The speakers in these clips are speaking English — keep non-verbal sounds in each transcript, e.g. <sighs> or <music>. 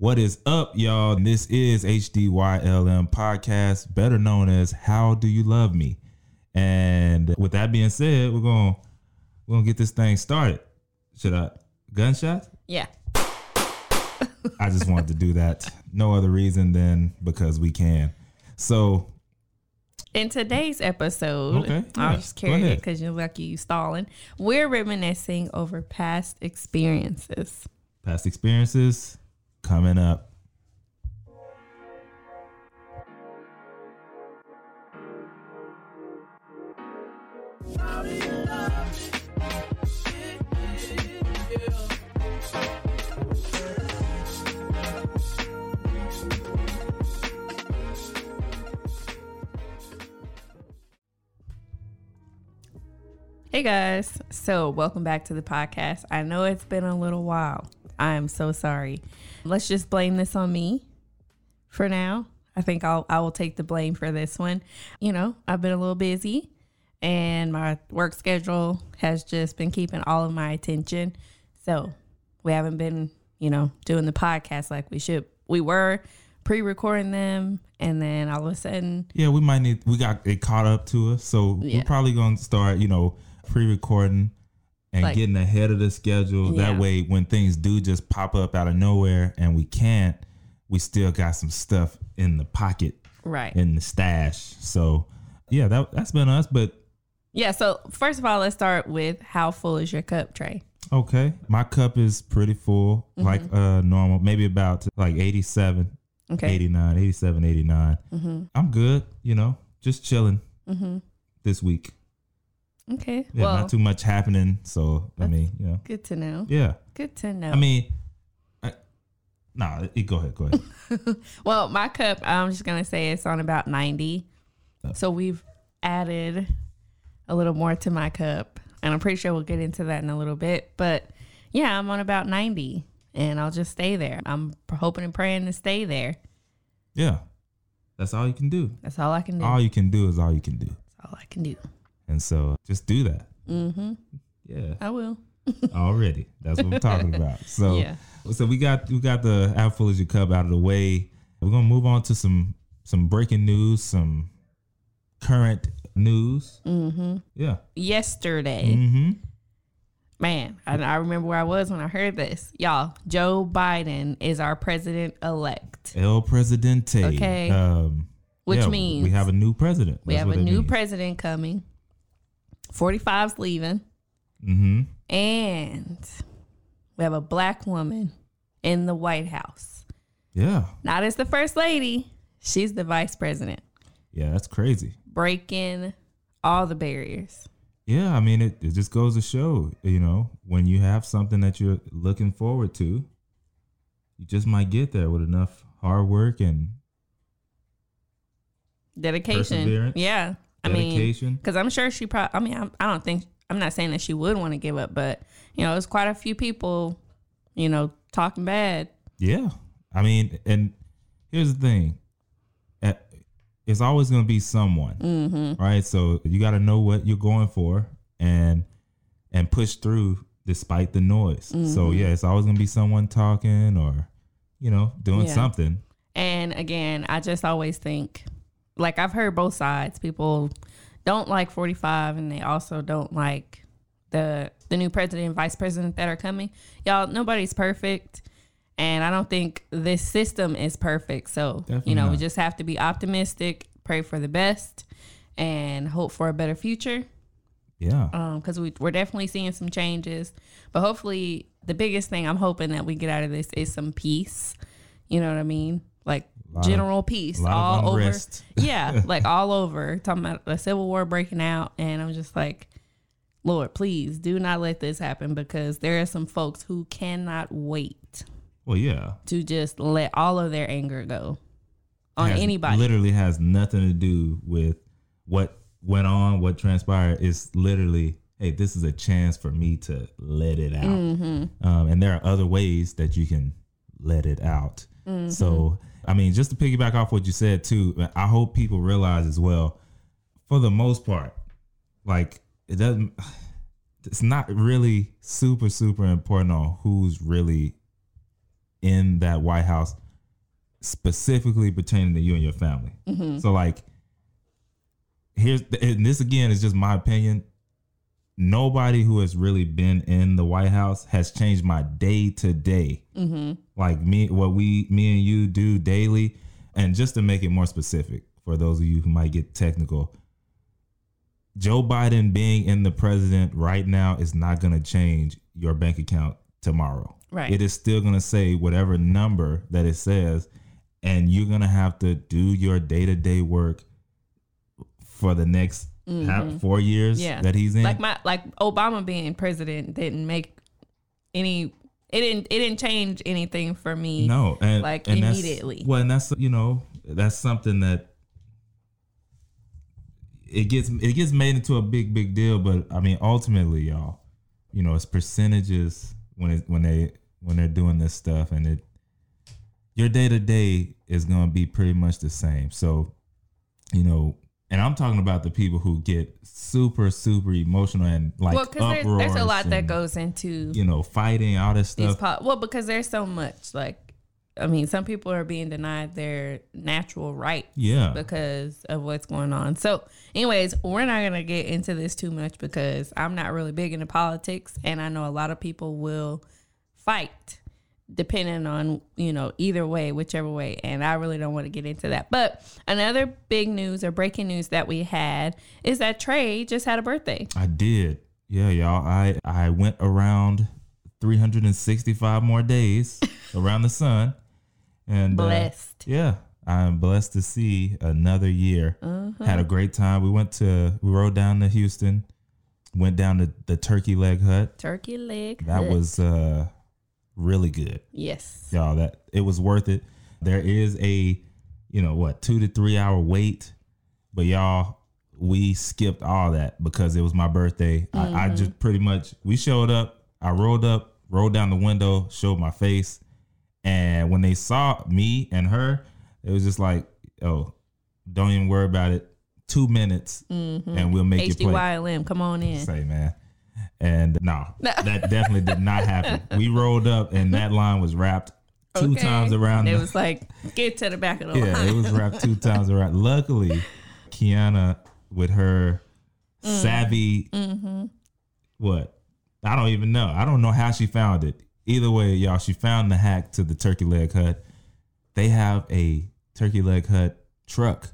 What is up, y'all? This is HDYLM podcast, better known as How Do You Love Me? And with that being said, we're going to we're going to get this thing started. Should I gunshot? Yeah. I just wanted to do that. No other reason than because we can. So, In today's episode, Okay, yeah, I'll just carry it because you're lucky you stalling. We're reminiscing over past experiences. past experiences coming up. Hey guys, so welcome back to the podcast. I know it's been a little while. I am so sorry. Let's just blame this on me for now. I think I'll I will take the blame for this one. You know, I've been a little busy and my work schedule has just been keeping all of my attention. So, we haven't been, you know, doing the podcast like we should. We were pre-recording them and then all of a sudden Yeah, we might need. We got it caught up to us, so Yeah. we're probably going to start. You know, pre-recording and Like- getting ahead of the schedule. Yeah. That way, when things do just pop up out of nowhere and we can't, we still got some stuff in the pocket right. in the stash. So, yeah, that that's been us. But Yeah, so first of all, let's start with how full is your cup Trey? okay, my cup is pretty full, Mm-hmm. like uh normal, maybe about like 87, Okay. 89, 87, 89. Mm-hmm. I'm good, you know, just chilling Mm-hmm. this week. Okay. Yeah, well, not too much happening. So I mean, you know, good to know. yeah. Good to know. I mean, I, nah. it- Go ahead. Go ahead. <laughs> well, my cup, I'm just gonna say it's on about 90. Oh. So we've added a little more to my cup, and I'm pretty sure we'll get into that in a little bit. But yeah, I'm on about 90, and I'll just stay there. I'm hoping and praying to stay there. yeah, that's all you can do. That's all I can do. All you can do is all you can do, That's all I can do. And so just do that. Mm-hmm. Yeah, I will. <laughs> already. That's what I'm talking about. <laughs> So, Yeah. so we got we got the how full is your cup out of the way. We're gonna move on to some some breaking news, some current news. Mm-hmm. Yeah. Yesterday. Mm-hmm. Man, I, I remember where I was when I heard this. Y'all, Joe Biden is our president elect, El Presidente. Okay. Um, which yeah, means we have a new president. we That's have a new means. president coming. 45's leaving, Mm-hmm. and we have a black woman in the White House. Yeah. Not as the first lady, she's the vice president, Yeah, that's crazy. breaking all the barriers. Yeah, I mean, it, it just goes to show, you know, when you have something that you're looking forward to, you just might get there with enough hard work and Dedication. Perseverance. I mean. Because I'm sure she probably, I mean, I'm, I don't think, I'm not saying that she would want to give up, but, you know, it's quite a few people, you know, talking bad. yeah. I mean, and here's the thing it's always going to be someone, Mm-hmm. right? So you got to know what you're going for and and push through despite the noise. So Mm-hmm. yeah, it's always going to be someone talking or you know, doing Yeah. something. And again, I just always think, like, I've heard both sides. People don't like 45, and they also don't like the the new president and vice president that are coming. Y'all, nobody's perfect. And I don't think this system is perfect. So, Definitely you know, we just have to be optimistic, pray for the best, and hope for a better future. Yeah. Um, because we, we're definitely seeing some changes. But hopefully, the biggest thing I'm hoping that we get out of this is some peace. You know what I mean? Like Lot of- general peace all over. <laughs> Yeah, like all over. Talking about a civil war breaking out, and I'm just like, Lord, please do not let this happen because there are some folks who cannot wait Well, yeah. to just let all of their anger go on has- anybody. Literally has nothing to do with what went on, what transpired. It's literally, hey, this is a chance for me to let it out. Mm-hmm. Um, and there are other ways that you can let it out. Mm-hmm. So, I mean, just to piggyback off what you said too, I hope people realize as well, for the most part, like it doesn't, it's not really super, super important on who's really in that White House specifically pertaining to you and your family. So like here's and this again is just my opinion. Nobody who has really been in the White House has changed my day to day. Mm-hmm. Like me, what we, me and you do daily, and just to make it more specific for those of you who might get technical, Joe Biden being in the president right now is not going to change your bank account tomorrow. Right. It is still going to say whatever number that it says, and you're going to have to do your day to day work for the next ha- four years Mm-hmm. Yeah. that he's in. Like my like Obama being president didn't make any it didn't it didn't change anything for me. no, and like, and immediately. Well, and that's you know that's something that it gets it gets made into a big big deal, but I mean ultimately, y'all, you know, it's percentages when it when they when they're doing this stuff, and it your day to day is going to be pretty much the same. So, you know. And I'm talking about the people who get super, super emotional and like well, because there's, there's a lot that goes into you know, fighting all this stuff. po- well because there's so much like I mean some people are being denied their natural right Yeah, because of what's going on. So, anyways, we're not gonna get into this too much because I'm not really big into politics, and I know a lot of people will fight depending on you know either way, whichever way, and I really don't want to get into that. But another big news or breaking news that we had is that Trey just had a birthday. I did. Yeah, y'all. I I went around 365 more days <laughs> around the sun, and uh, Blessed. yeah, I'm blessed to see another year. Uh-huh. Had a great time. We went to we rode down to Houston, went down to the Turkey Leg Hut. Turkey leg. That hut. was uh really good, yes. y'all. That it was worth it. There is a you know what two to three hour wait, but y'all we skipped all that because it was my birthday. I, I Mm-hmm. just pretty much we showed up. I rolled up, rolled down the window, showed my face, and when they saw me and her, it was just like, oh, don't even worry about it. Two minutes, and we'll make play. HDYLM, come on in. Say man. And no, that definitely did not happen. We rolled up and that line was wrapped two Okay. times around. It the- was like, get to the back of the yeah, line. it was wrapped two times around. Luckily, Kiana with her Mm. savvy, Mm-hmm. what? I don't even know. I don't know how she found it. Either way, y'all, she found the hack to the turkey leg hut. They have a turkey leg hut truck.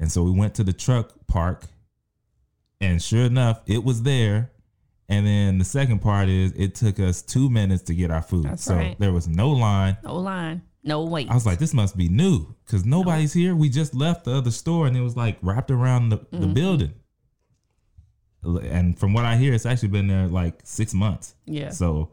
And so we went to the truck park, and sure enough, it was there. And then the second part is it took us two minutes to get our food. That's so right. there was no line. No line, no wait. I was like, this must be new because nobody's here. We just left the other store and it was like wrapped around the, the mm-hmm. building. And from what I hear, it's actually been there like six months. yeah. So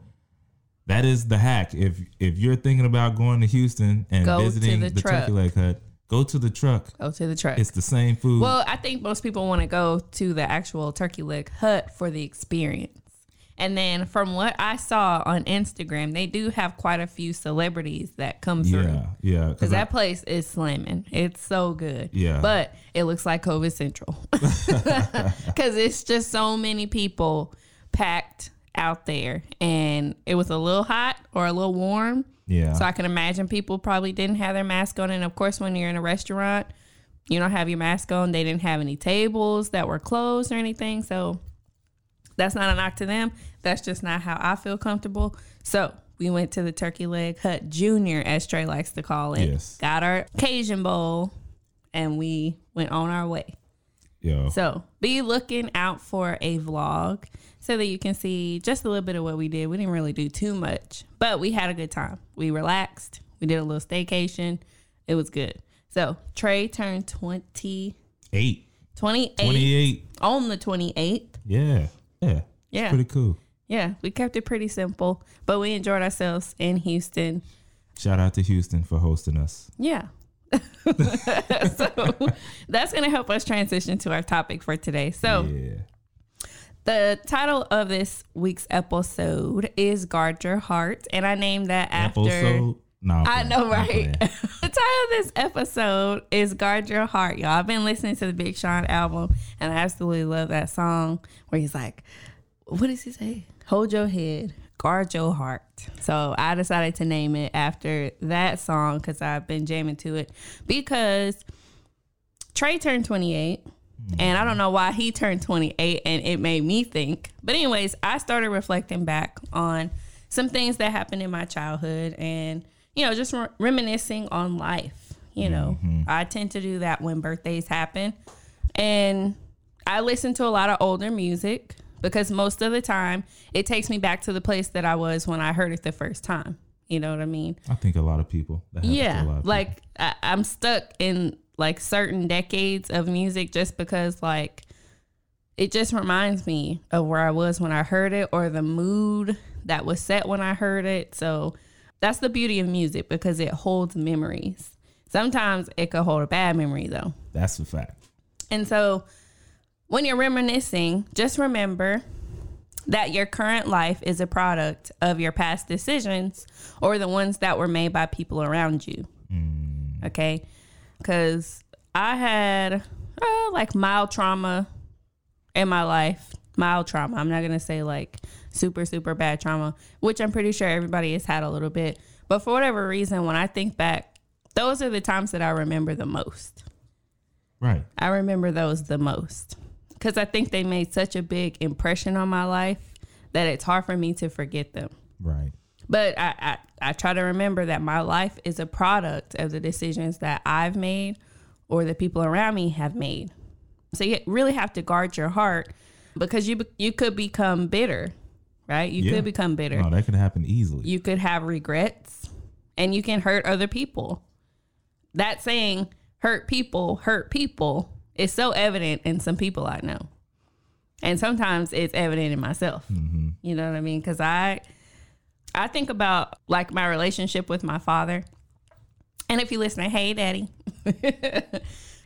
that is the hack. If if you're thinking about going to Houston and Go to visiting the the, truck. turkey leg hut, go to the truck. Go to the truck. It's the same food. well, I think most people want to go to the actual turkey leg hut for the experience. And then from what I saw on Instagram, they do have quite a few celebrities that come through. yeah, yeah. Because that place is slamming. It's so good. Yeah. But it looks like COVID Central. <laughs> <laughs> Because it's just so many people packed out there. And it was a little hot or a little warm. Yeah. So I can imagine people probably didn't have their mask on. And of course, when you're in a restaurant, you don't have your mask on. They didn't have any tables that were closed or anything. So that's not a knock to them. That's just not how I feel comfortable. So we went to the Turkey Leg Hut Junior, as Trey likes to call it. Yes. Got our Cajun bowl, and we went on our way. Yo. So be looking out for a vlog so that you can see just a little bit of what we did. We didn't really do too much, but we had a good time. We relaxed. We did a little staycation. It was good. So Trey turned 20, Eight. 28, 28. on the 28th. Yeah. Yeah. Yeah. Pretty cool. Yeah, we kept it pretty simple, but we enjoyed ourselves in Houston. Shout out to Houston for hosting us. Yeah. <laughs> so <laughs> that's going to help us transition to our topic for today. So, Yeah. The title of this week's episode is Guard Your Heart, and I named that after. Episode. No, I know, right? <laughs> the title of this episode is Guard Your Heart, y'all. I've been listening to the Big Sean album, and I absolutely love that song where he's like, what does he say? Hold your head, Guard Your Heart. So I decided to name it after that song because I've been jamming to it because Trey turned 28. And I don't know why he turned 28 and it made me think. But, anyways, I started reflecting back on some things that happened in my childhood and, you know, just re- reminiscing on life. You know, mm-hmm. I tend to do that when birthdays happen. And I listen to a lot of older music because most of the time it takes me back to the place that I was when I heard it the first time. You know what I mean? I think a lot of people. A lot Yeah. of people. Like I, I'm stuck in like certain decades of music just because like it just reminds me of where I was when I heard it or the mood that was set when I heard it. So that's the beauty of music because it holds memories. Sometimes it could hold a bad memory though. that's a fact. And so when you're reminiscing, just remember that your current life is a product of your past decisions or the ones that were made by people around you. Mm. Okay? Because I had uh, like mild trauma in my life. Mild trauma. I'm not going to say like super, super bad trauma, which I'm pretty sure everybody has had a little bit. But for whatever reason, when I think back, those are the times that I remember the most. Right. I remember those the most because I think they made such a big impression on my life that it's hard for me to forget them. Right. But I, I, I try to remember that my life is a product of the decisions that I've made or the people around me have made. So you really have to guard your heart because you you could become bitter, right? You Yeah. could become bitter. No, that could happen easily. You could have regrets and you can hurt other people. That saying, hurt people, hurt people, is so evident in some people I know. And sometimes it's evident in myself. Mm-hmm. You know what I mean? Because I, I think about like my relationship with my father. And if you listen, hey, daddy, <laughs>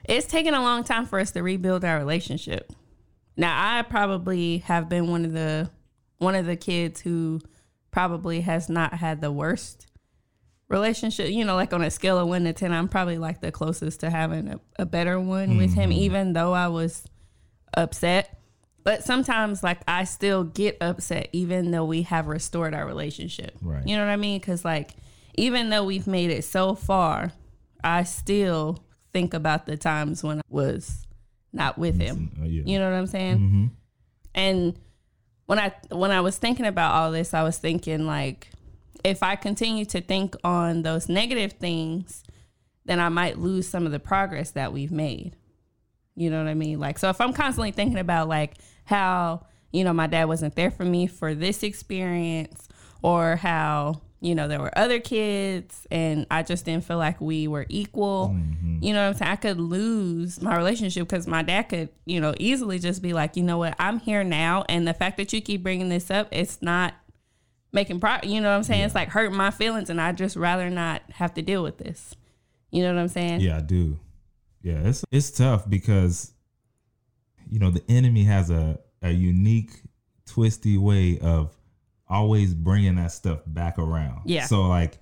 it's taken a long time for us to rebuild our relationship. Now, I probably have been one of the one of the kids who probably has not had the worst relationship. You know, like on a scale of one to ten, I'm probably like the closest to having a, a better one with him, mm-hmm. even though I was upset. But sometimes, like, I still get upset, even though we have restored our relationship. Right. You know what I mean? Because, like, even though we've made it so far, I still think about the times when I was not with him. Uh, yeah. You know what I'm saying? Mm-hmm. And when I when I was thinking about all this, I was thinking like if I continue to think on those negative things, then I might lose some of the progress that we've made. You know what I mean? Like so if I'm constantly thinking about like how, you know, my dad wasn't there for me for this experience or how, you know, there were other kids and I just didn't feel like we were equal. Mm-hmm. You know what I'm saying? I could lose my relationship because my dad could, you know, easily just be like, you know what, I'm here now. And the fact that you keep bringing this up, it's not making pro, you know what I'm saying? It's like hurting my feelings and I just rather not have to deal with this. You know what I'm saying? Yeah, I do. Yeah, it's it's tough because you know the enemy has a a unique, twisty way of always bringing that stuff back around. Yeah. So like,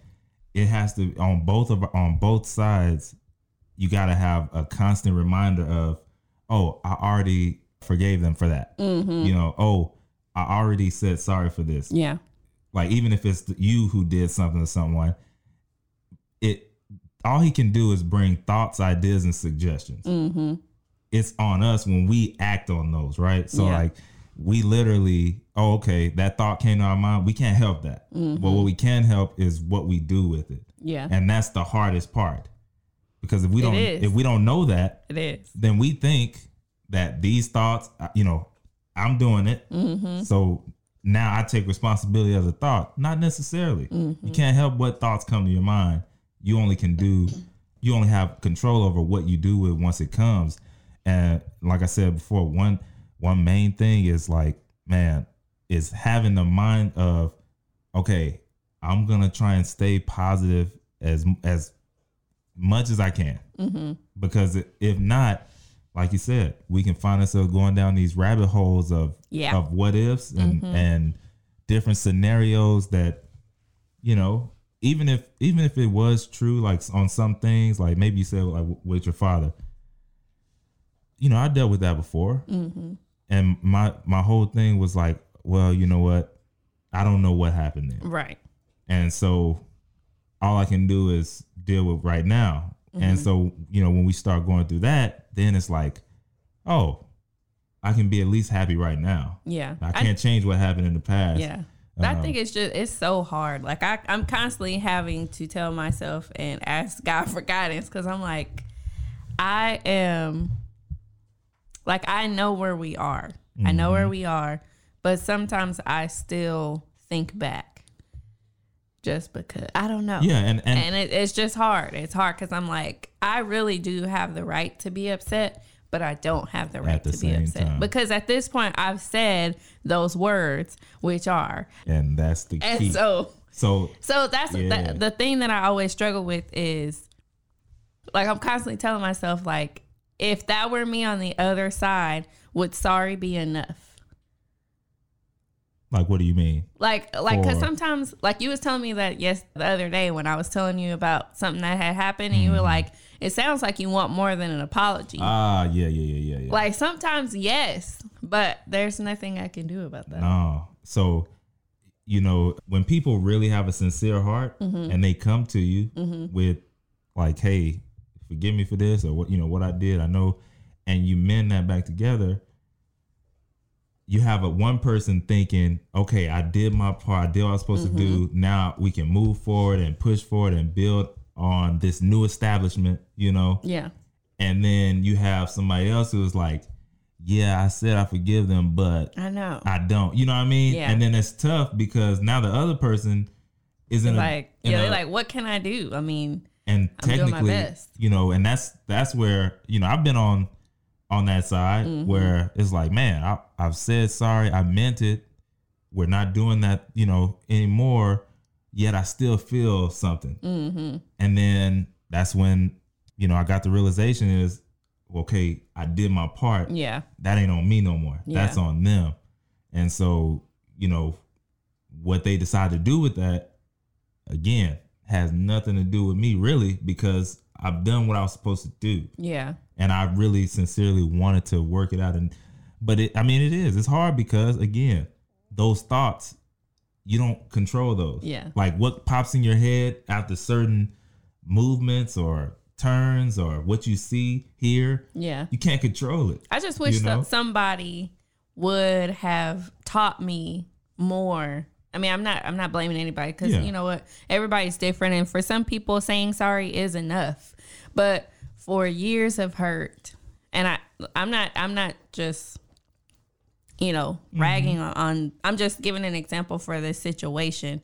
it has to on both of on both sides. You got to have a constant reminder of, oh, I already forgave them for that. Mm-hmm. You know, oh, I already said sorry for this. Yeah. like even if it's you who did something to someone it all he can do is bring thoughts ideas and suggestions Mm-hmm. it's on us when we act on those right so Yeah. like we literally oh okay that thought came to our mind we can't help that Mm-hmm. but what we can help is what we do with it Yeah. and that's the hardest part because if we don't if we don't know that It is. then we think that these thoughts, uh, you know, I'm doing it. Mm-hmm. So now I take responsibility as a thought. Not necessarily. Mm-hmm. You can't help what thoughts come to your mind. You only can do, you only have control over what you do with once it comes. And like I said before, one one main thing is like, man, is having the mind of, okay, I'm gonna try and stay positive as as much as I can Mm-hmm. because if not, like you said, we can find ourselves going down these rabbit holes of Yeah. of what ifs and and different scenarios that you know even if even if it was true like on some things like maybe you said like with your father you know i dealt with that before Mm-hmm. and my my whole thing was like well you know what I don't know what happened there. Right. And so all I can do is deal with right now. Mm-hmm. And so, you know, when we start going through that, then it's like, oh, I can be at least happy right now. Yeah. I can't change what happened in the past. Yeah. I Um, think it's just it's so hard. Like I I'm constantly having to tell myself and ask <laughs> God for guidance because I'm like, I am like I know where we are. I know Mm-hmm. where we are, but sometimes I still think back. Just because I don't know. Yeah, and and, and it, it's just hard. It's hard because I'm like, I really do have the right to be upset, but I don't have the right the to be upset time. because at this point I've said those words, which are, and that's the and key. so So so that's Yeah. the, the thing that I always struggle with is like I'm constantly telling myself like if that were me on the other side, would sorry be enough? like what do you mean? Like, like, cause sometimes, like you was telling me that yes the other day when I was telling you about something that had happened, and you Mm-hmm. were like, "It sounds like you want more than an apology." Ah, yeah, yeah, yeah, yeah, yeah. like sometimes, yes, but there's nothing I can do about that. No. So, you know, when people really have a sincere heart Mm-hmm. and they come to you with like, "Hey, forgive me for this," or what you know what I did, I know, and you mend that back together. You have a one person thinking, "Okay, I did my part. I did what I was supposed to do. Mm-hmm. Now we can move forward and push forward and build on this new establishment." You know, Yeah, and then you have somebody else who's like, "Yeah, I said I forgive them, but." I know. I don't. You know what I mean? Yeah. And then it's tough because now the other person is in a, like, in yeah, a- they're like, what can I do? I mean, and I'm technically, best. you know, and that's that's where you know I've been on on that side Mm-hmm. where it's like, man, I, I've said sorry, I meant it. We're not doing that, you know, anymore. Yet I still feel something, mm-hmm. and then that's when you know I got the realization is, okay, I did my part. yeah, that ain't on me no more. Yeah. That's on them. And so, you know, what they decide to do with that, again, has nothing to do with me really, because I've done what I was supposed to do. yeah, And I really sincerely wanted to work it out. And but it I mean it is. It's hard because again, those thoughts, you don't control those. Yeah. Like what pops in your head after certain movements or turns or what you see here, yeah. you can't control it. I just wish You know? somebody would have taught me more. I mean, I'm not I'm not blaming anybody because Yeah. you know what, everybody's different, and for some people, saying sorry is enough. But for years of hurt, and I I'm not I'm not just you know ragging on. I'm just giving an example for this situation.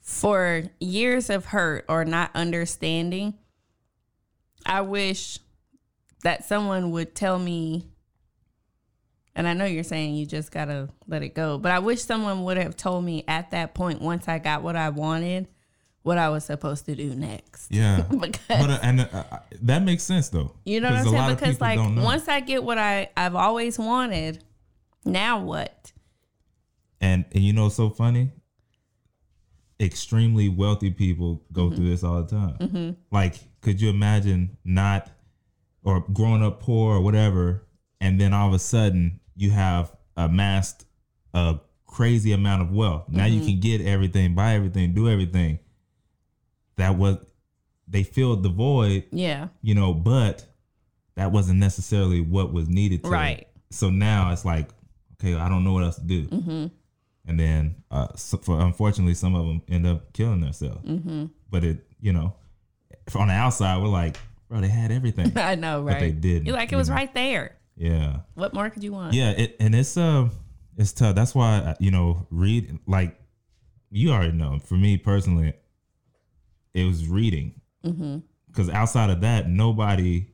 For years of hurt or not understanding, I wish that someone would tell me and I know you're saying you just gotta let it go, but I wish someone would have told me at that point once I got what I wanted, what I was supposed to do next. Yeah. because <laughs> But uh, and uh, uh, that makes sense though. you know what I'm saying? Because like once I get what I I've always wanted, now what? and and you know so funny? Extremely wealthy people go Mm-hmm. through this all the time. Like, could you imagine not or growing up poor or whatever, and then all of a sudden you have amassed a crazy amount of wealth. Now Mm-hmm. you can get everything, buy everything, do everything. That was they filled the void Yeah. you know, but that wasn't necessarily what was needed. To, Right. So now it's like, okay, I don't know what else to do. Mm-hmm. And then, uh, so for unfortunately, some of them end up killing themselves. Mm-hmm. But it, you know, on the outside, we're like, bro, they had everything, <laughs> I know, right? but they didn't. You're like it was know? right there. Yeah, What more could you want? yeah. It and it's uh, it's tough. That's why uh, you know, read like you already know. For me personally, it was reading Mm-hmm. because outside of that, nobody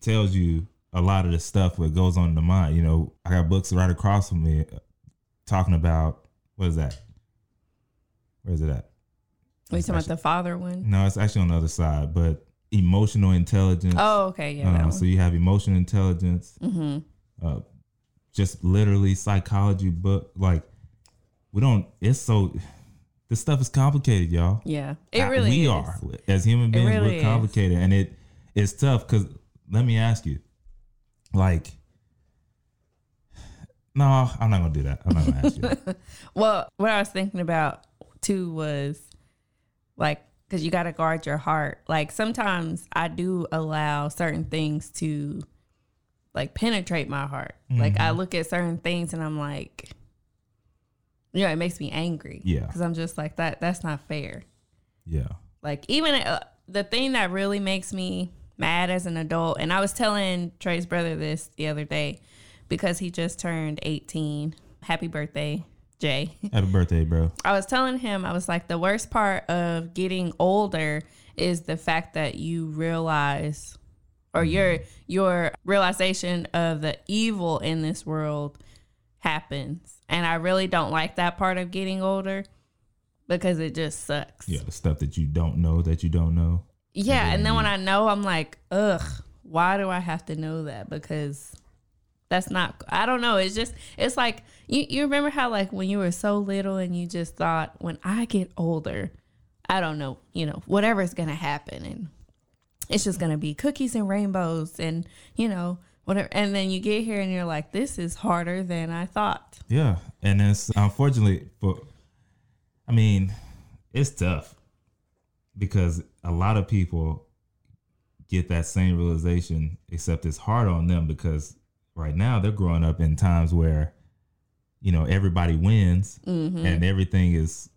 tells you a lot of the stuff that goes on in the mind. You know, I got books right across from me uh, talking about what is that? Where is it at? Are you talking about the father one? No, it's actually on the other side, but emotional intelligence. Oh, okay, yeah, one. so you have emotional intelligence, mm-hmm. uh, just literally psychology book. Like we don't. It's so. This stuff is complicated, y'all. Yeah, it really we is. are as human beings really we're is. complicated and it it's tough because let me ask you like No, I'm not gonna do that. I'm not gonna ask you. that. <laughs> Well, what I was thinking about too was like, because you got to guard your heart. Like, sometimes I do allow certain things to like penetrate my heart. Like, I look at certain things and I'm like, you know, it makes me angry. Yeah. Because I'm just like, that, that's not fair. Yeah. Like, even uh, the thing that really makes me mad as an adult, and I was telling Trey's brother this the other day because he just turned 18. Happy birthday, Jay. <laughs> Happy birthday, bro. I was telling him, I was like, the worst part of getting older is the fact that you realize or mm-hmm. your your realization of the evil in this world happens. And I really don't like that part of getting older because it just sucks. Yeah, the stuff that you don't know that you don't know. Yeah, and then when mm-hmm. I know, I'm like, ugh, why do I have to know that? Because that's not. I don't know. It's just. It's like you. You remember how like when you were so little and you just thought, when I get older, I don't know. You know, whatever's gonna happen, and it's just gonna be cookies and rainbows, and you know whatever. And then you get here and you're like, this is harder than I thought. Yeah, and it's unfortunately, but I mean, it's tough because a lot of people get that same realization, except it's hard on them because right now they're growing up in times where you know everybody wins mm-hmm. and everything is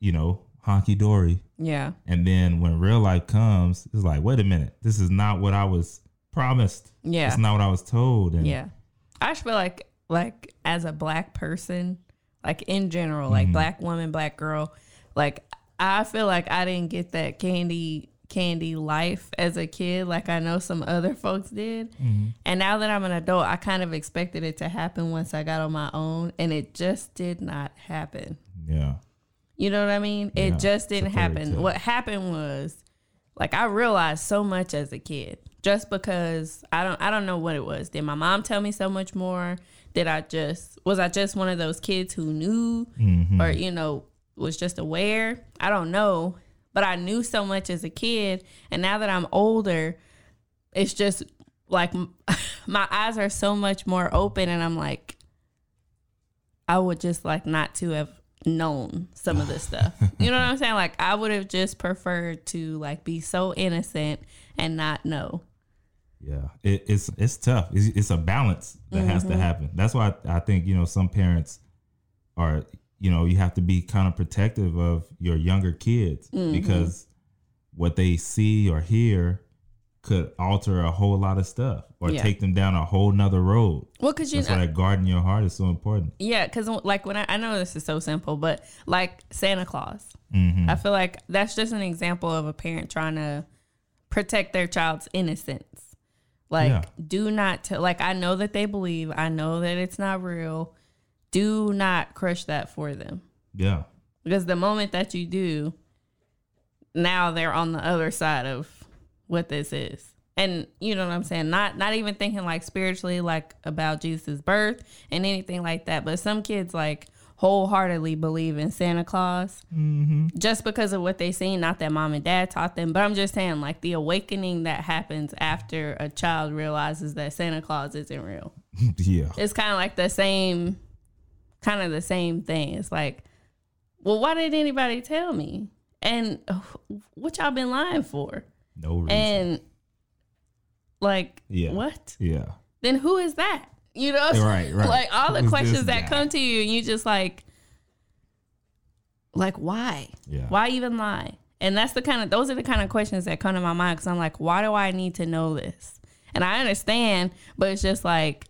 you know honky dory, Yeah. and then when real life comes, it's like, wait a minute, this is not what I was promised. Yeah. It's not what I was told. And Yeah. I just feel like like as a black person, like in general, like mm-hmm. black woman, black girl, like I feel like I didn't get that candy candy life as a kid like I know some other folks did. And now that I'm an adult, I kind of expected it to happen once I got on my own and it just did not happen. yeah. You know what I mean? It just didn't happen. tale. What happened was like I realized so much as a kid just because I don't I don't know what it was. Did my mom tell me so much more? Did I just was I just one of those kids who knew Mm-hmm. or you know was just aware? I don't know, but I knew so much as a kid and now that I'm older, it's just like <laughs> my eyes are so much more open and I'm like I would just like not to have known some of this <laughs> stuff. You know what I'm saying? Like I would have just preferred to like be so innocent and not know. Yeah, it, it's it's tough. It's, it's a balance that has to mm-hmm. happen. That's why I, I think you know some parents are you know you have to be kind of protective of your younger kids because what they see or hear could alter a whole lot of stuff or Yeah. take them down a whole nother road. Well, cause you That's know, why that guarding your heart is so important. yeah, cause like when I, I know this is so simple, but like Santa Claus, Mm-hmm. I feel like that's just an example of a parent trying to protect their child's innocence. Like, Yeah. do not tell. Like, I know that they believe. I know that it's not real. Do not crush that for them. Yeah, Because the moment that you do, now they're on the other side of what this is. And you know what I'm saying? Not not even thinking like spiritually like about Jesus' birth and anything like that. But some kids like wholeheartedly believe in Santa Claus mm-hmm. just because of what they seen. Not that mom and dad taught them, but I'm just saying like the awakening that happens after a child realizes that Santa Claus isn't real <laughs> yeah, it's kind of like the same kind of the same thing it's like well why didn't anybody tell me and <sighs> what y'all been lying for no reason. and like Yeah. what yeah, then who is that you know Right, right. <laughs> like all the questions that guy? come to you and you just like like why Yeah. why even lie and that's the kind of those are the kind of questions that come to my mind because i'm like why do i need to know this and i understand but it's just like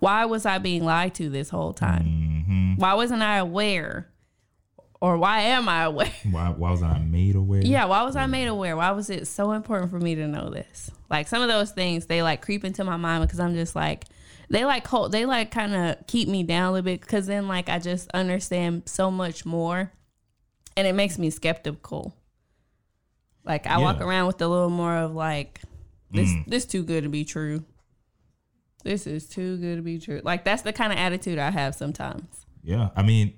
why was i being lied to this whole time? Hmm why wasn't i aware? Or why am i aware? <laughs> Why, why was I made aware? yeah why was i made aware? Why was it so important for me to know this? Like some of those things they like creep into my mind because i'm just like they like hold they like kind of keep me down a little bit because then like i just understand so much more and it makes me skeptical. Like i walk around with a little more of like this this too good to be true this is too good to be true like that's the kind of attitude i have sometimes yeah. I mean,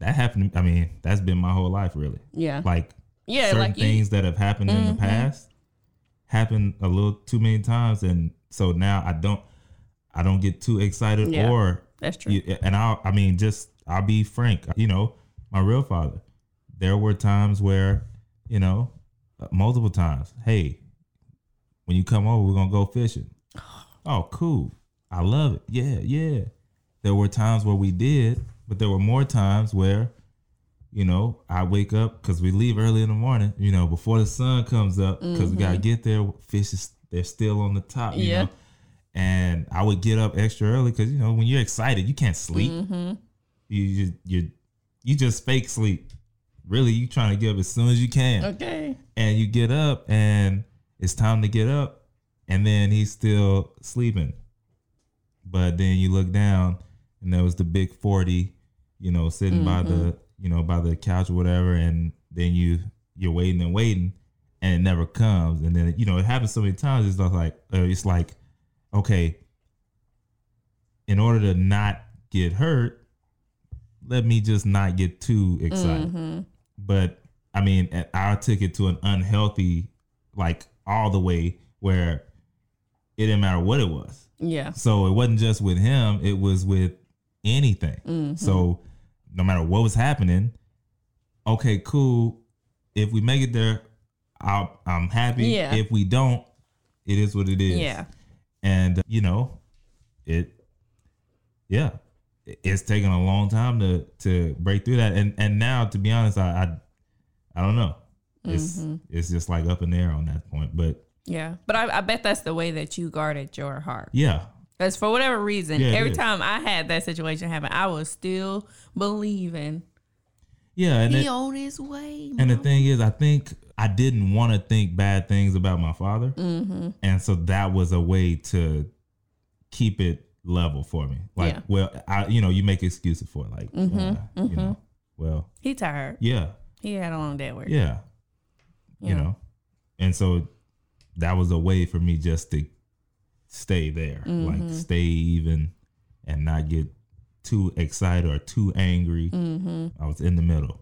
that happened. I mean, that's been my whole life, really. yeah Like yeah certain like you, things that have happened in the mm-hmm. past happen a little too many times and so now i don't I don't get too excited Yeah. or That's true. you- and I I mean just I'll be frank, you know, my real father. There were times where, you know, multiple times, hey, when you come over, we're going to go fishing. <gasps> <laughs> Oh, cool. I love it. Yeah, yeah. There were times where we did, but there were more times where you know, I wake up because we leave early in the morning, you know, before the sun comes up because we got to get there. Fish is, they're still on the top, you Yeah. know. And I would get up extra early because, you know, when you're excited, you can't sleep. Mm-hmm. You just, you, you just fake sleep. Really, you trying to get up as soon as you can. Okay. And you get up and it's time to get up. And then he's still sleeping. But then you look down and there was the big 40, you know, sitting by the, you know, by the couch or whatever. And then you, you're waiting and waiting and it never comes. And then, you know, it happens so many times. It's not like, uh, it's like, okay, in order to not get hurt, let me just not get too excited. Mm-hmm. But I mean, I took it to an unhealthy, like all the way where it didn't matter what it was. Yeah. So it wasn't just with him; it was with anything. Mm-hmm. So no matter what was happening, okay, cool. If we make it there, I'll, I'm happy. Yeah. If we don't, it is what it is. Yeah. And uh, you know, it, yeah, it's taken a long time to to break through that. And and now, to be honest, I I, I don't know. It's Mm-hmm. it's just like up in the air on that point. But Yeah. But I, I bet that's the way that you guarded your heart. yeah, Because for whatever reason, Yeah, every is. time I had that situation happen, I was still believing yeah, and he it, on his way. and the thing is, I think I didn't want to think bad things about my father, mm-hmm. and so that was a way to keep it level for me. Like, Yeah. well, I you know you make excuses for it, like, Mhm, uh, you know, well, He tired. yeah, He had a long day at work. yeah, you Yeah. know, and so that was a way for me just to stay there, like Mhm. stay even, and not get too excited or too angry. Mm-hmm. I was in the middle,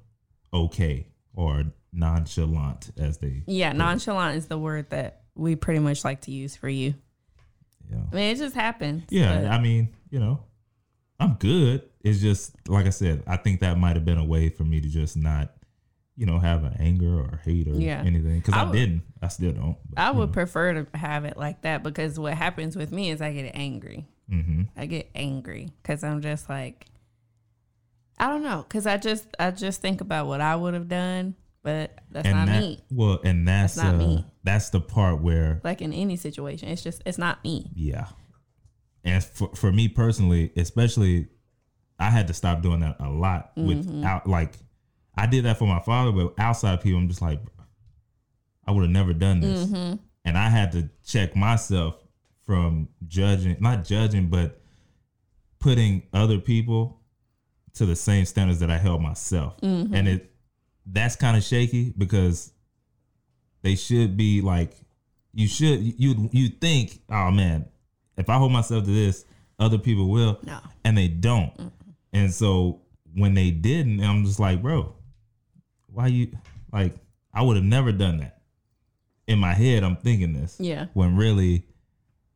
okay, or nonchalant as they, Yeah, nonchalant is the word that we pretty much like to use for you. Yeah. I mean, it just happens. Yeah, but- I mean, you know, I'm good. It's just like I said, I think that might have been a way for me to just not, you know, have an anger or hate or Yeah. anything. Because I I, didn't. I still don't. I would prefer to have it like that because what happens with me is I get angry. hmm I get angry because I'm just like, I don't know, because I just I just think about what I would have done, but that's And not that, me. well, and that's That's not uh, me. that's the part where, Like in any situation, it's just it's not me. yeah. And for for me personally, especially, I had to stop doing that a lot Mm-hmm. without like, I did that for my father, but outside people, I'm just like, I would have never done this. Mm-hmm. and I had to check myself from judging, not judging, but putting other people to the same standards that I held myself. Mm-hmm. And it that's kind of shaky because they should be like you should you you think, oh man, if I hold myself to this, other people will. No. And they don't. And so when they didn't, I'm just like, bro, why you like I would have never done that. In my head, I'm thinking this. Yeah. When really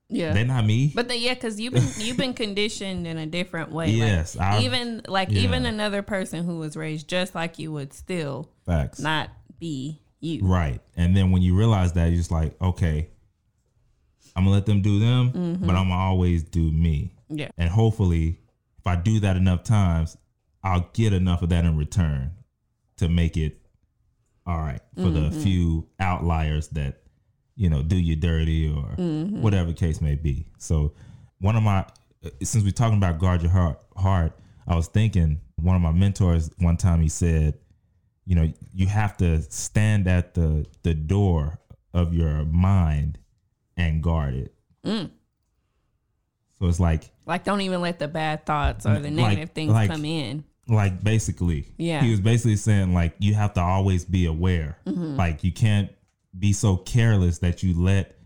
Yeah. they're not me. But the, yeah, because you've been you've been conditioned in a different way. Like, Yes, I- even like yeah. even another person who was raised just like you would still Facts. not be you. Right. And then when you realize that, you're just like, okay, I'm gonna let them do them, mm-hmm. but I'm gonna always do me. Yeah. And hopefully, if I do that enough times, I'll get enough of that in return to make it all right for the few outliers that, you know, do you dirty or whatever the case may be. So, one of my, since we're talking about guard your heart, heart, I was thinking one of my mentors one time he said, you know, you have to stand at the the door of your mind and guard it. Mm. So it's like Like don't even let the bad thoughts or the Like- negative things like- come in. Like basically Yeah. he was basically saying like you have to always be aware Mm-hmm. like you can't be so careless that you let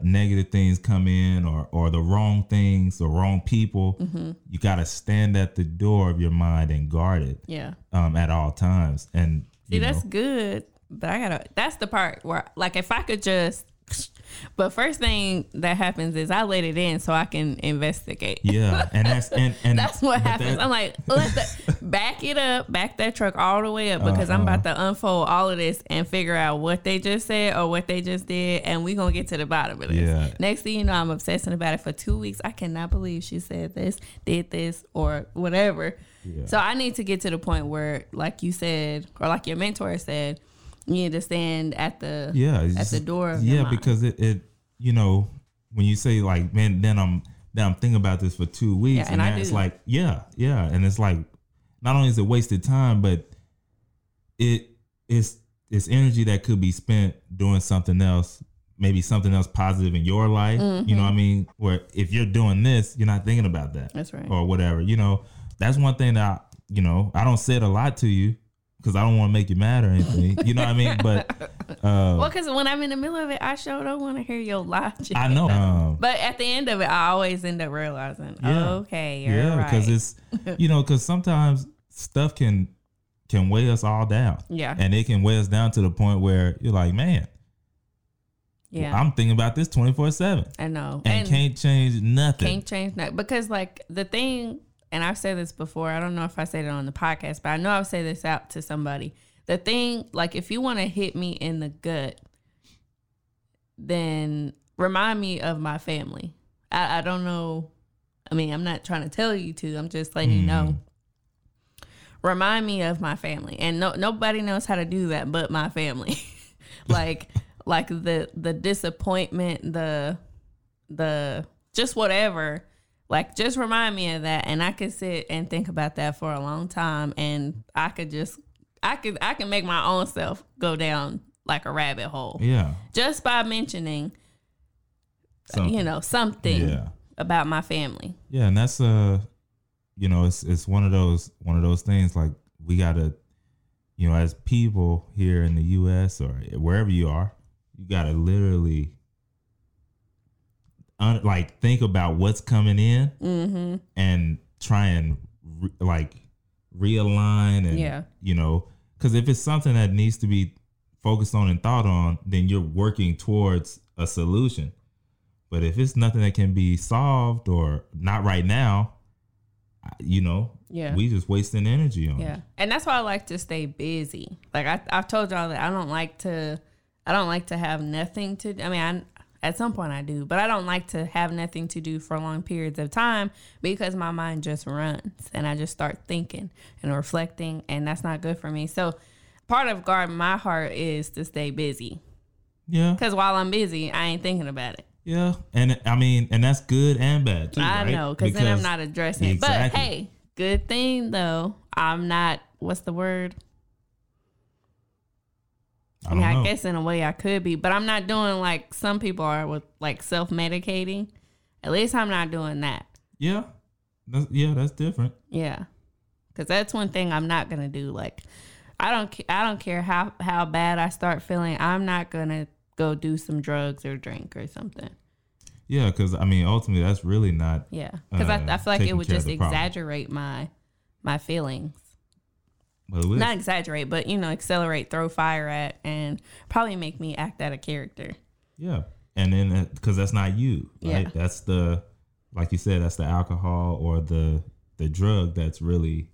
negative things come in or or the wrong things or wrong people Mm-hmm. you got to stand at the door of your mind and guard it Yeah. um at all times and See, that's know, good, but I gotta. That's the part where, like, if I could just But first thing that happens is I let it in so I can investigate. Yeah, and that's and <laughs> and That's what happens. that- I'm like, let the, back it up, back that truck all the way up because I'm about Uh-uh. to unfold all of this and figure out what they just said or what they just did, and we're gonna get to the bottom of this. Yeah. Next thing you know, I'm obsessing about it for two weeks. I cannot believe she said this, did this, or whatever. Yeah. So I need to get to the point where, like you said, or like your mentor said, you need to stand at the yeah at just- the door. Of yeah because it, it you know when you say like man then i'm then i'm thinking about this for two weeks Yeah, and and, it's like yeah yeah and it's like not only is it wasted time but it it's it's energy that could be spent doing something else maybe something else positive in your life you Mm-hmm. know what i mean where if you're doing this you're not thinking about that That's right. or whatever you know that's one thing that I, you know i don't say it a lot to you because i don't want to make you mad or anything you know what i mean but <laughs> uh Well, because when I'm in the middle of it, I sure don't want to hear your logic. I know. Um, But at the end of it, I always end up realizing, Yeah. okay, you're yeah, right. because it's you know because sometimes stuff can can weigh us all down, yeah, and it can weigh us down to the point where you're like, man, yeah, I'm thinking about this 24 seven, I know, and, can't change nothing. can't change that because like the thing, and I've said this before. I don't know if I said it on the podcast, but I know I've said this out to somebody. The thing, like, if you want to hit me in the gut, then remind me of my family. I, I don't know. I mean, I'm not trying to tell you to. I'm just letting you know. Mm-hmm. Remind me of my family, and no nobody knows how to do that but my family. <laughs> like, like the the disappointment, the the just whatever. Like, just remind me of that, and I could sit and think about that for a long time, and I could just, I could, I can make my own self go down like a rabbit hole yeah, just by mentioning, something. you know, something yeah, about my family. yeah, and that's uh, you know, it's it's one of those one of those things like we gotta, you know, as people here in the U.S. or wherever you are, you gotta literally. Un, like think about what's coming in Mm-hmm. and try and re- like realign and Yeah. you know because if it's something that needs to be focused on and thought on then you're working towards a solution but if it's nothing that can be solved or not right now you know Yeah. we just wasting energy on Yeah. it And that's why I like to stay busy. Like I, I've told y'all that I don't like to, I don't like to have nothing to. I mean, I, at some point I do, but I don't like to have nothing to do for long periods of time because my mind just runs and I just start thinking and reflecting, and that's not good for me. So, part of guarding my heart is to stay busy yeah because while I'm busy, I ain't thinking about it. yeah and i mean and that's good and bad too I right? know, because then I'm not addressing it. But hey, good thing though, I'm not. What's the word? I mean, I guess in a way I could be, but I'm not doing like some people are with like self medicating. At least I'm not doing that. yeah that's, yeah that's different Yeah, because that's one thing I'm not gonna do. Like, I don't, I don't care how how bad I start feeling. I'm not gonna go do some drugs or drink or something. yeah because i mean ultimately that's really not Yeah, because Uh, I, I feel like it would just problem. exaggerate my my feelings. Well, Not exaggerate, but you know, accelerate, throw fire at, and probably make me act out of character. Yeah, and then because that's not you, right? Yeah. That's the, like you said, that's the alcohol or the the drug that's really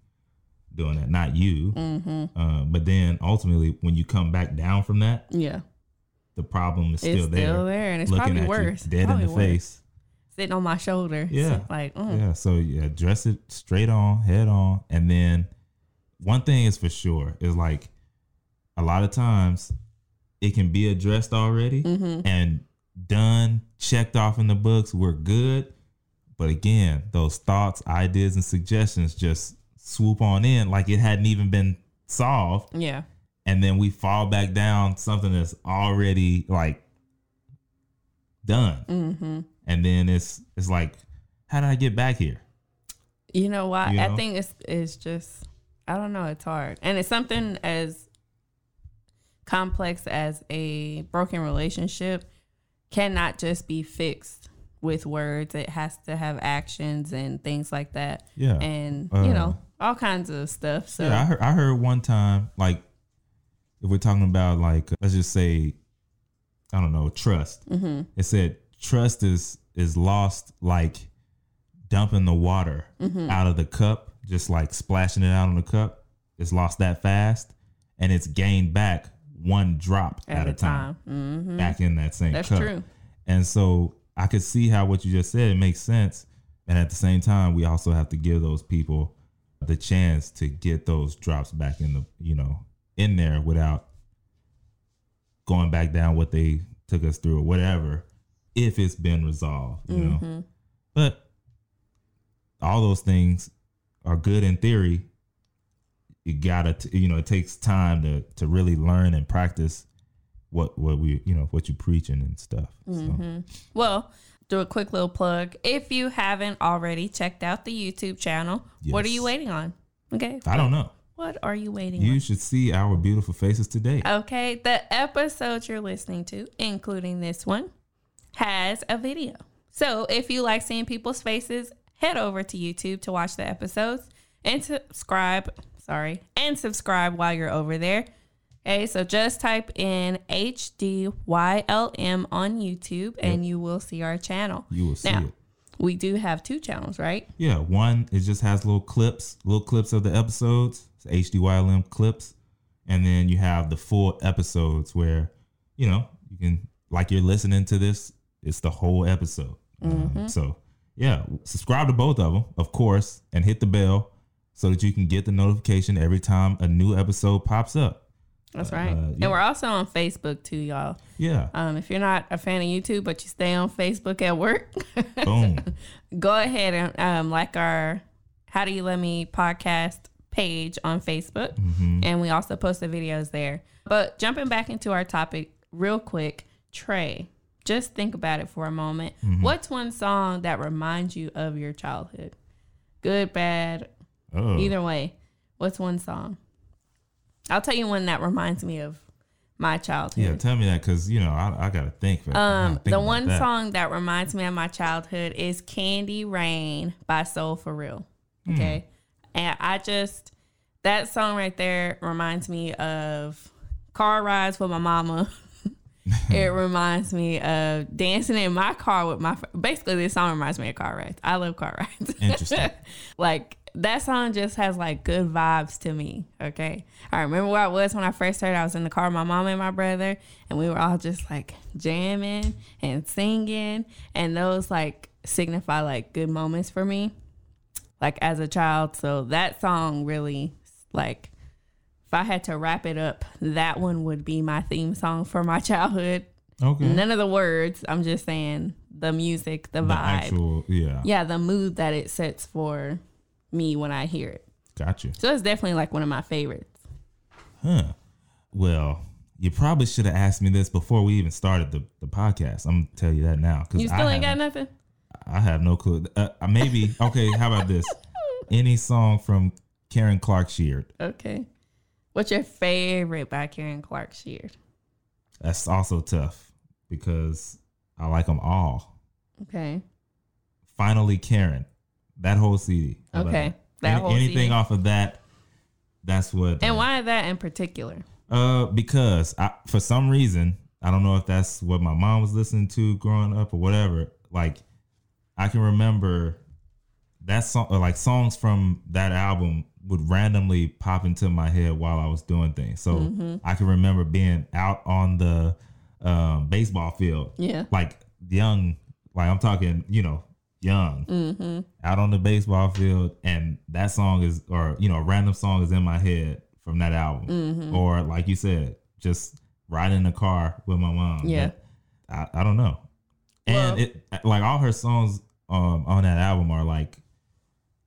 doing that, not you. Mm-hmm. Uh, but then ultimately, when you come back down from that, Yeah, the problem is it's still there, still there, and it's probably worse. dead Probably in the worse. face. sitting on my shoulder. Yeah. like mm. Yeah, so yeah, address it straight on, head on, and then one thing is for sure is like a lot of times it can be addressed already Mhm. and done, checked off in the books. We're good, but again, those thoughts, ideas, and suggestions just swoop on in like it hadn't even been solved, yeah, and then we fall back down something that's already like done, mm-hmm. and then it's it's like, how did I get back here? You know why? You I think it's it's just I don't know. It's hard, and it's something as complex as a broken relationship cannot just be fixed with words. It has to have actions and things like that, Yeah. and Uh, you know all kinds of stuff. So yeah, I heard I heard one time like if we're talking about like let's just say I don't know trust. Mm-hmm. It said trust is is lost like dumping the water Mm-hmm. out of the cup, just like splashing it out on the cup. It's lost that fast, and it's gained back one drop at, a time, Mm-hmm. back in that same That's cup. true. And so I could see how what you just said it makes sense, and at the same time, we also have to give those people the chance to get those drops back in the you know in there without going back down what they took us through or whatever if it's been resolved you Mm-hmm. know but all those things are good in theory you gotta t- you know it takes time to to really learn and practice what what we you know what you preaching and stuff so mm-hmm. Well, do a quick little plug. If you haven't already checked out the YouTube channel, what are you waiting on? Okay. i don't know What are you waiting you on? should see our beautiful faces today Okay. The episode you're listening to, including this one, has a video. So if you like seeing people's faces, head over to YouTube to watch the episodes and subscribe. Sorry. And subscribe while you're over there. Okay, so just type in HDYLM on YouTube and you will see our channel. you will see Now, it we do have two channels, right? Yeah, one it just has little clips, little clips of the episodes, it's HDYLM clips, and then you have the full episodes where, you know, you can like you're listening to this, it's the whole episode. Um, so yeah, subscribe to both of them, of course, and hit the bell so that you can get the notification every time a new episode pops up. That's right. Uh, yeah. And we're also on Facebook too, y'all. Yeah, Um, if you're not a fan of YouTube, but you stay on Facebook at work, <laughs> boom. go ahead and um, like our How Do You Love Me podcast page on Facebook. And we also post the videos there. But jumping back into our topic real quick, Trey, just think about it for a moment. What's one song that reminds you of your childhood? Good, bad, Oh, either way. What's one song? I'll tell you one that reminds me of my childhood. yeah. Tell me that because you know I, I gotta think. For, I gotta Um, think the one that. song that reminds me of my childhood is "Candy Rain" by Soul for Real. Hmm. Okay, and I just that song right there reminds me of car rides with my mama. <laughs> <laughs> it reminds me of dancing in my car with my. fr- Basically, this song reminds me of car rides. I love car rides. <laughs> Interesting. like that song just has like good vibes to me. Okay. I remember where I was when I first started. I was in the car with my mom and my brother, and we were all just like jamming and singing. And those like signify like good moments for me, like as a child. So that song really like if I had to wrap it up, that one would be my theme song for my <laughs> childhood. Okay. None of the words. I'm just saying the music, the, the vibe. actual, yeah, yeah, the mood that it sets for me when I hear it. Gotcha. So it's definitely like one of my favorites. Huh. Well, you probably should have asked me this before we even started the, the podcast. I'm gonna tell you that now because You still I ain't got nothing? I have no clue. Uh, maybe okay. How about this? <laughs> Any song from Karen Clark Sheard? Okay. What's your favorite by Karen Clark Sheard? That's also tough because I like them all. Okay. Finally, Karen. That whole CD. Okay. that? Any- anything CD. off of that? That's what. And uh, why that in particular? Uh, because I, for some reason, I don't know if that's what my mom was listening to growing up or whatever. Like, I can remember that song, or like songs from that album would randomly pop into my head while I was doing things. So Mm-hmm. I can remember being out on the um, baseball field, Yeah. like young, like I'm talking, you know, young, Mm-hmm. out on the baseball field, and that song is, or you know, a random song is in my head from that album, Mm-hmm. or like you said, just riding in the car with my mom. Yeah. I, I don't know, and Well- it like all her songs um on that album are like,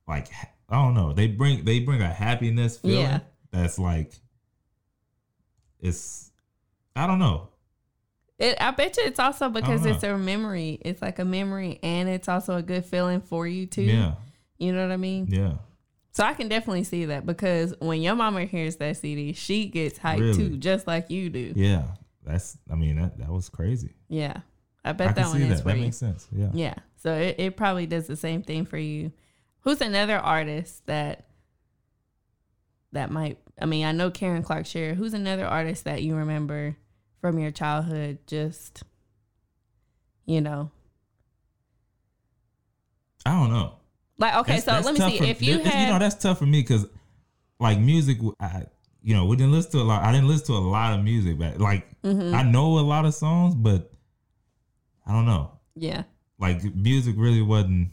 like I don't know, they bring they bring a happiness feeling Yeah. that's like, it's, I don't know, It, I bet you it's also because it's a memory. It's like a memory and it's also a good feeling for you too. yeah, You know what I mean? yeah. So I can definitely see that because when your mama hears that CD, she gets hyped Really? too, just like you do. Yeah, that's. I mean, that that was crazy. Yeah. I bet I that one is that. for That you. makes sense. Yeah. Yeah. So it, it probably does the same thing for you. Who's another artist that that might I mean, I know Karen Clark Sheard. Who's another artist that you remember from your childhood just you know I don't know. like okay That's- so that's let me see for- if you had you know that's tough for me because like music I, you know we didn't listen to a lot i didn't listen to a lot of music but like Mm-hmm. i know a lot of songs but i don't know yeah like music really wasn't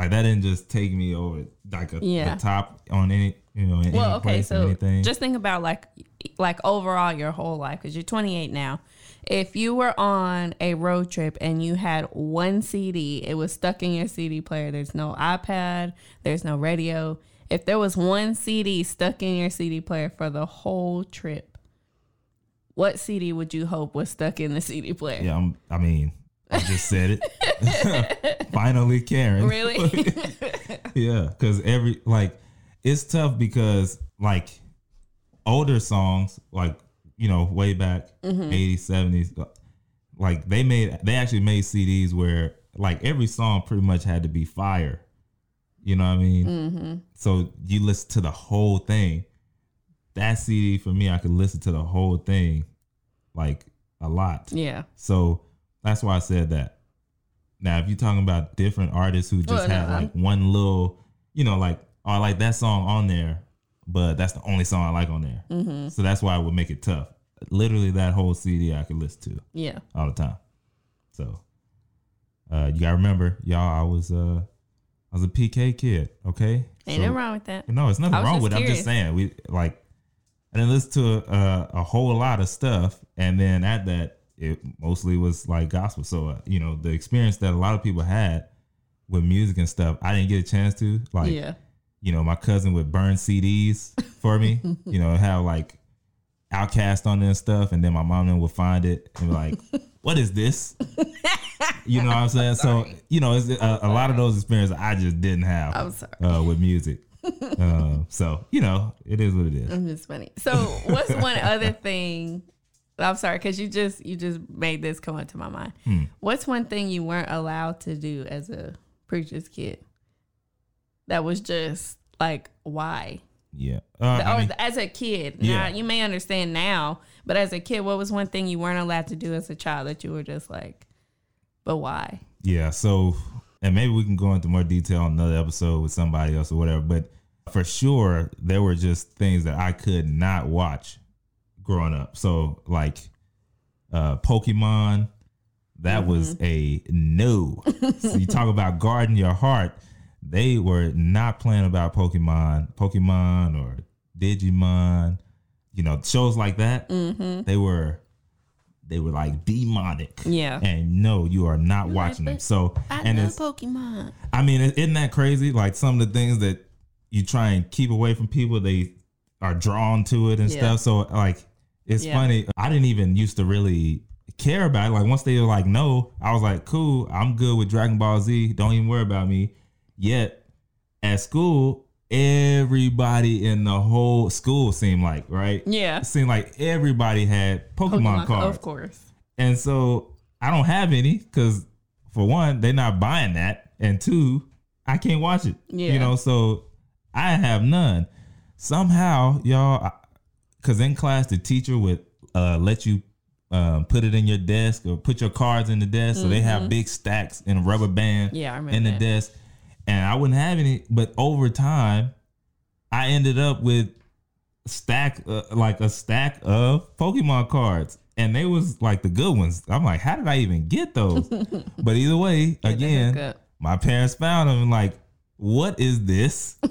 like that didn't just take me over like a Yeah. the top on any you know in well any okay place so anything. just think about like like overall your whole life because you're 28 now. If you were on a road trip and you had one cd it was stuck in your cd player. There's no ipad there's no radio. If there was one cd stuck in your cd player for the whole trip what cd would you hope was stuck in the cd player? Yeah I'm, i mean i just said it <laughs> finally karen really <laughs> Yeah, because every like it's tough because like older songs, like you know, way back Mm-hmm. 80s, 70s, like they made they actually made CDs where like every song pretty much had to be fire. You know what I mean? mm-hmm. So you listen to the whole thing. That CD for me, I could listen to the whole thing like a lot. yeah So that's why I said that. Now, if you're talking about different artists who just Well, no, had I'm- like one little, you know, like, oh, I like that song on there, but that's the only song I like on there. mm-hmm. So that's why it would make it tough. Literally, that whole CD I could listen to yeah all the time. So uh, you gotta remember, y'all, I was uh, I was a PK kid. Okay, ain't So- nothing wrong with that no, it's nothing wrong with it. I'm just saying we like I didn't listen to a, a whole lot of stuff, and then at that, it mostly was like gospel. So uh, you know, the experience that a lot of people had with music and stuff, I didn't get a chance to. Like, yeah you know, my cousin would burn CDs for me. you know, have like OutKast on there and stuff, and then my mom then would find it and be like, <laughs> "What is this?" you know what I'm saying? So you know, it's a, a lot of those experiences I just didn't have uh, with music. <laughs> uh, so you know, it is what it is. I'm just funny. So, what's one other thing? I'm sorry, because you just you just made this come into my mind. Hmm. What's one thing you weren't allowed to do as a preacher's kid? That was just like why? Yeah. Uh, or mean, as a kid, Yeah. now you may understand now, but as a kid, what was one thing you weren't allowed to do as a child that you were just like, but why? yeah. So, and maybe we can go into more detail on another episode with somebody else or whatever. But for sure, there were just things that I could not watch growing up. So, like uh, Pokemon, that was a no. so you talk <laughs> about guarding your heart. They were not playing about Pokemon, Pokemon or Digimon, you know, shows like that. Mm-hmm. They were, they were like demonic. Yeah. And no, you are not You're watching like, them. So, I and it's, Pokemon. I mean, isn't that crazy? Like some of the things that you try and keep away from people, they are drawn to it and Yeah. stuff. So, like, it's Yeah. funny. I didn't even used to really care about it. Like once they were like, no, I was like, cool, I'm good with Dragon Ball Z. Don't even worry about me. Yet at school, everybody in the whole school seemed like, right? Yeah. It seemed like everybody had Pokemon, cards. Of course. And so I don't have any because for one, they're not buying that. And two, I can't watch it. Yeah. You know, so I have none. Somehow, y'all, because in class, the teacher would uh, let you um, put it in your desk or put your cards in the desk. So they have big stacks in a rubber band Mm-hmm. Yeah, I remember in the that. desk. And I wouldn't have any. But over time, I ended up with stack uh, like a stack of Pokemon cards, and they was like the good ones. I'm like, how did I even get those? <laughs> but either way, again, my parents found them and like, what is this? <laughs>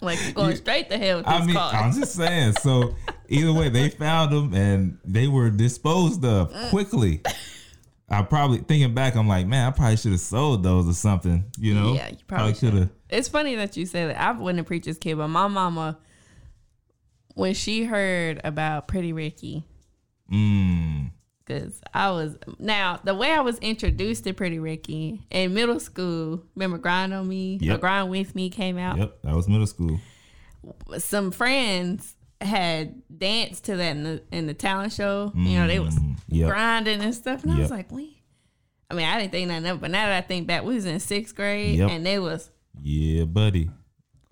like you're going straight to hell I mean. I'm just saying. So either way, they found them and they were disposed of quickly. I probably thinking back, I'm like, man, I probably should have sold those or something. You know? Yeah, you probably should have. It's funny that you say that. I wasn't a preacher's kid, but my mama, when she heard about Pretty Ricky, Mm, because I was now the way I was introduced to Pretty Ricky in middle school. Remember Grind on Me? Yep. Grind with Me came out. yep, that was middle school. Some friends had danced to that in the in the talent show. You know, they was Mm, yep. grinding and stuff, and I was like, we. I mean, I didn't think nothing of it, but now that I think back, we was in sixth grade, Yep. and they was Yeah, buddy.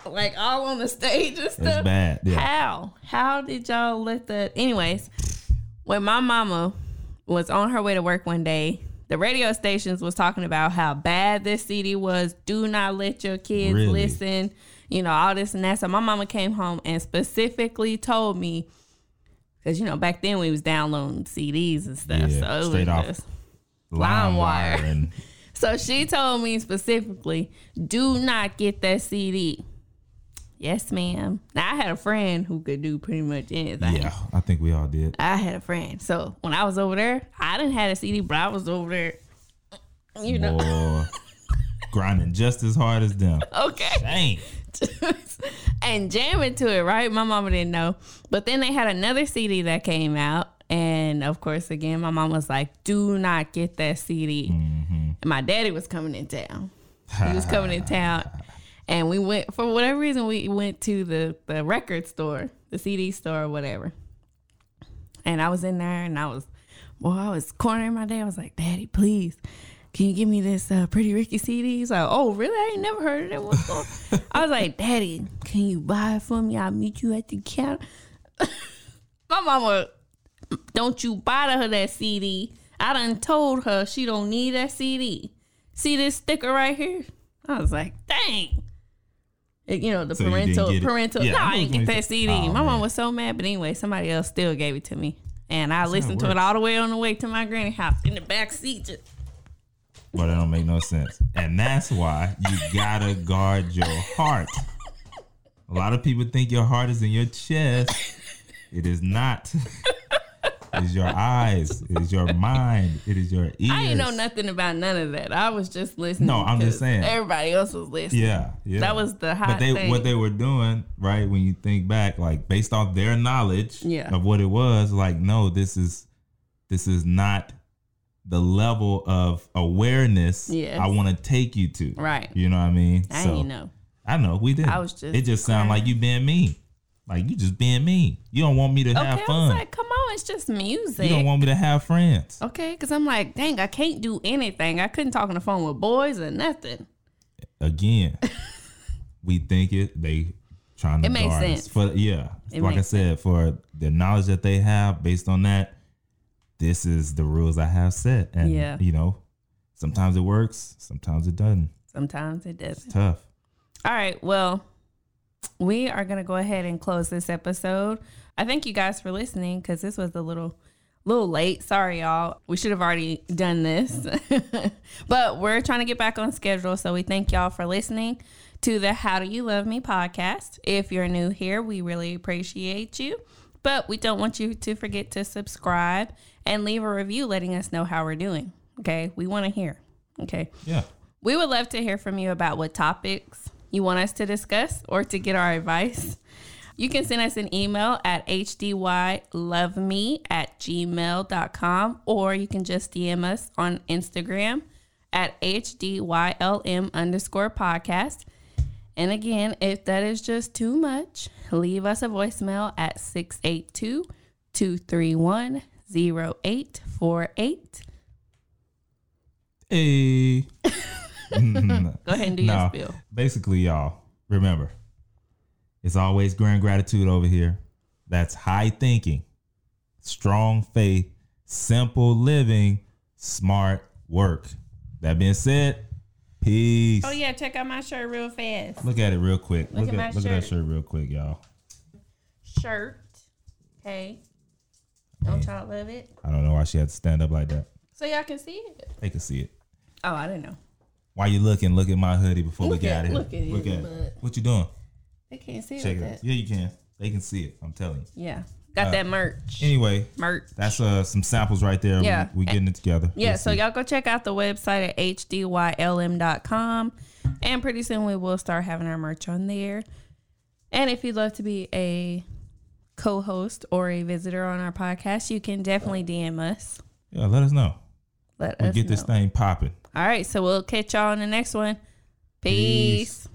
like all on the stage and stuff. bad. Yeah. How? How did y'all let that? Anyways, when my mama was on her way to work one day, the radio stations was talking about how bad this CD was. Do not let your kids Really? listen. You know all this and that. So my mama came home and specifically told me, because you know back then we was downloading CDs and stuff. Yeah, so it straight was off just LimeWire LimeWire. and <laughs> so she told me specifically, do not get that CD. Yes, ma'am. Now I had a friend who could do pretty much anything. yeah, I think we all did. I had a friend. So when I was over there, I didn't have a CD, but I was over there. You know, Boy, <laughs> grinding just as hard as them. okay. Dang. <laughs> and jamming to it, right? My mama didn't know. But then they had another CD that came out. And of course, again, my mom was like, do not get that CD. Mm-hmm. And my daddy was coming in town. He was coming in town. <laughs> And we went, for whatever reason, we went to the, the record store, the CD store or whatever. And I was in there and I was, well, I was cornering my dad. I was like, Daddy, please, can you give me this uh, Pretty Ricky CD? He's like, Oh, really? I ain't never heard of that. one going I was like, Daddy, can you buy it for me? I'll meet you at the counter. <laughs> my mama, don't you buy her that CD. I done told her she don't need that CD. See this sticker right here? I was like, dang. It- you know, the So parental parental. Yeah, no, I I didn't get that CD. Oh, My mom was so mad, but anyway, somebody else still gave it to me. And I listened to it all the way on the way to my granny house in the back seat. Just, But that don't make no sense. And that's why you gotta guard your heart. A lot of people think your heart is in your chest. It is not. <laughs> It is your eyes. It is your mind. It is your ears. I ain't know nothing about none of that. I was just listening. No, I'm just saying. Everybody else was listening. Yeah, yeah. That was the hot But they thing. what they were doing, right? When you think back, like based off their knowledge Yeah. of what it was, like no, this is this is not the level of awareness Yes. I want to take you to. Right. You know what I mean? I so know. I know we did. I was just It just sounded like you being mean. Like you just being mean. You don't want me to Okay, have I fun. was like, come on, it's just music. you don't want me to have friends. Okay, because I'm like, dang, I can't do anything. I couldn't talk on the phone with boys or nothing. Again, <laughs> we think it. They trying to It makes guard us. sense. For yeah, It like I said, for the knowledge that they have, based on that, this is the rules I have set. And Yeah. you know, sometimes it works, sometimes it doesn't. Sometimes it doesn't. Tough. All right, well, we are going to go ahead and close this episode. I thank you guys for listening because this was a little little late. Sorry, y'all. We should have already done this. <laughs> but we're trying to get back on schedule. So we thank y'all for listening to the How Do You Love Me podcast. If you're new here, we really appreciate you. But we don't want you to forget to subscribe and leave a review letting us know how we're doing. Okay. We want to hear. Okay. Yeah. We would love to hear from you about what topics you want us to discuss or to get our advice. You can send us an email at hdylove.me at gmail.com or you can just DM us on Instagram at hdylm underscore podcast. And again, if that is just too much, leave us a voicemail at 682 231 0848. Hey. <laughs> Go ahead and do your no, spill. basically, y'all remember, it's always grand gratitude over here. That's high thinking, strong faith, simple living, smart work. That being said, peace. Oh, yeah, check out my shirt real fast. Look at it real quick. Look Look, at at, my look at that shirt. shirt real quick, y'all. shirt. Hey. Don't y'all love it? I don't know why she had to stand up like that. So y'all can see it. They can see it. Oh, I didn't know. While you looking, look at my hoodie before Look we get at- out of here. look at look his at butt. what you doing. They can't see it Check it that. Yeah, you can. They can see it. I'm telling you. Yeah. Got Uh, that merch. Anyway, merch. that's uh some samples right there. Yeah. we, we getting it together. Yeah, We'll so see. y'all go check out the website at hdylm.com. And pretty soon we will start having our merch on there. And if you'd love to be a co host or a visitor on our podcast, you can definitely DM us. yeah, let us know. Let We us get this thing popping. All right, so we'll catch y'all on the next one. Peace. Peace.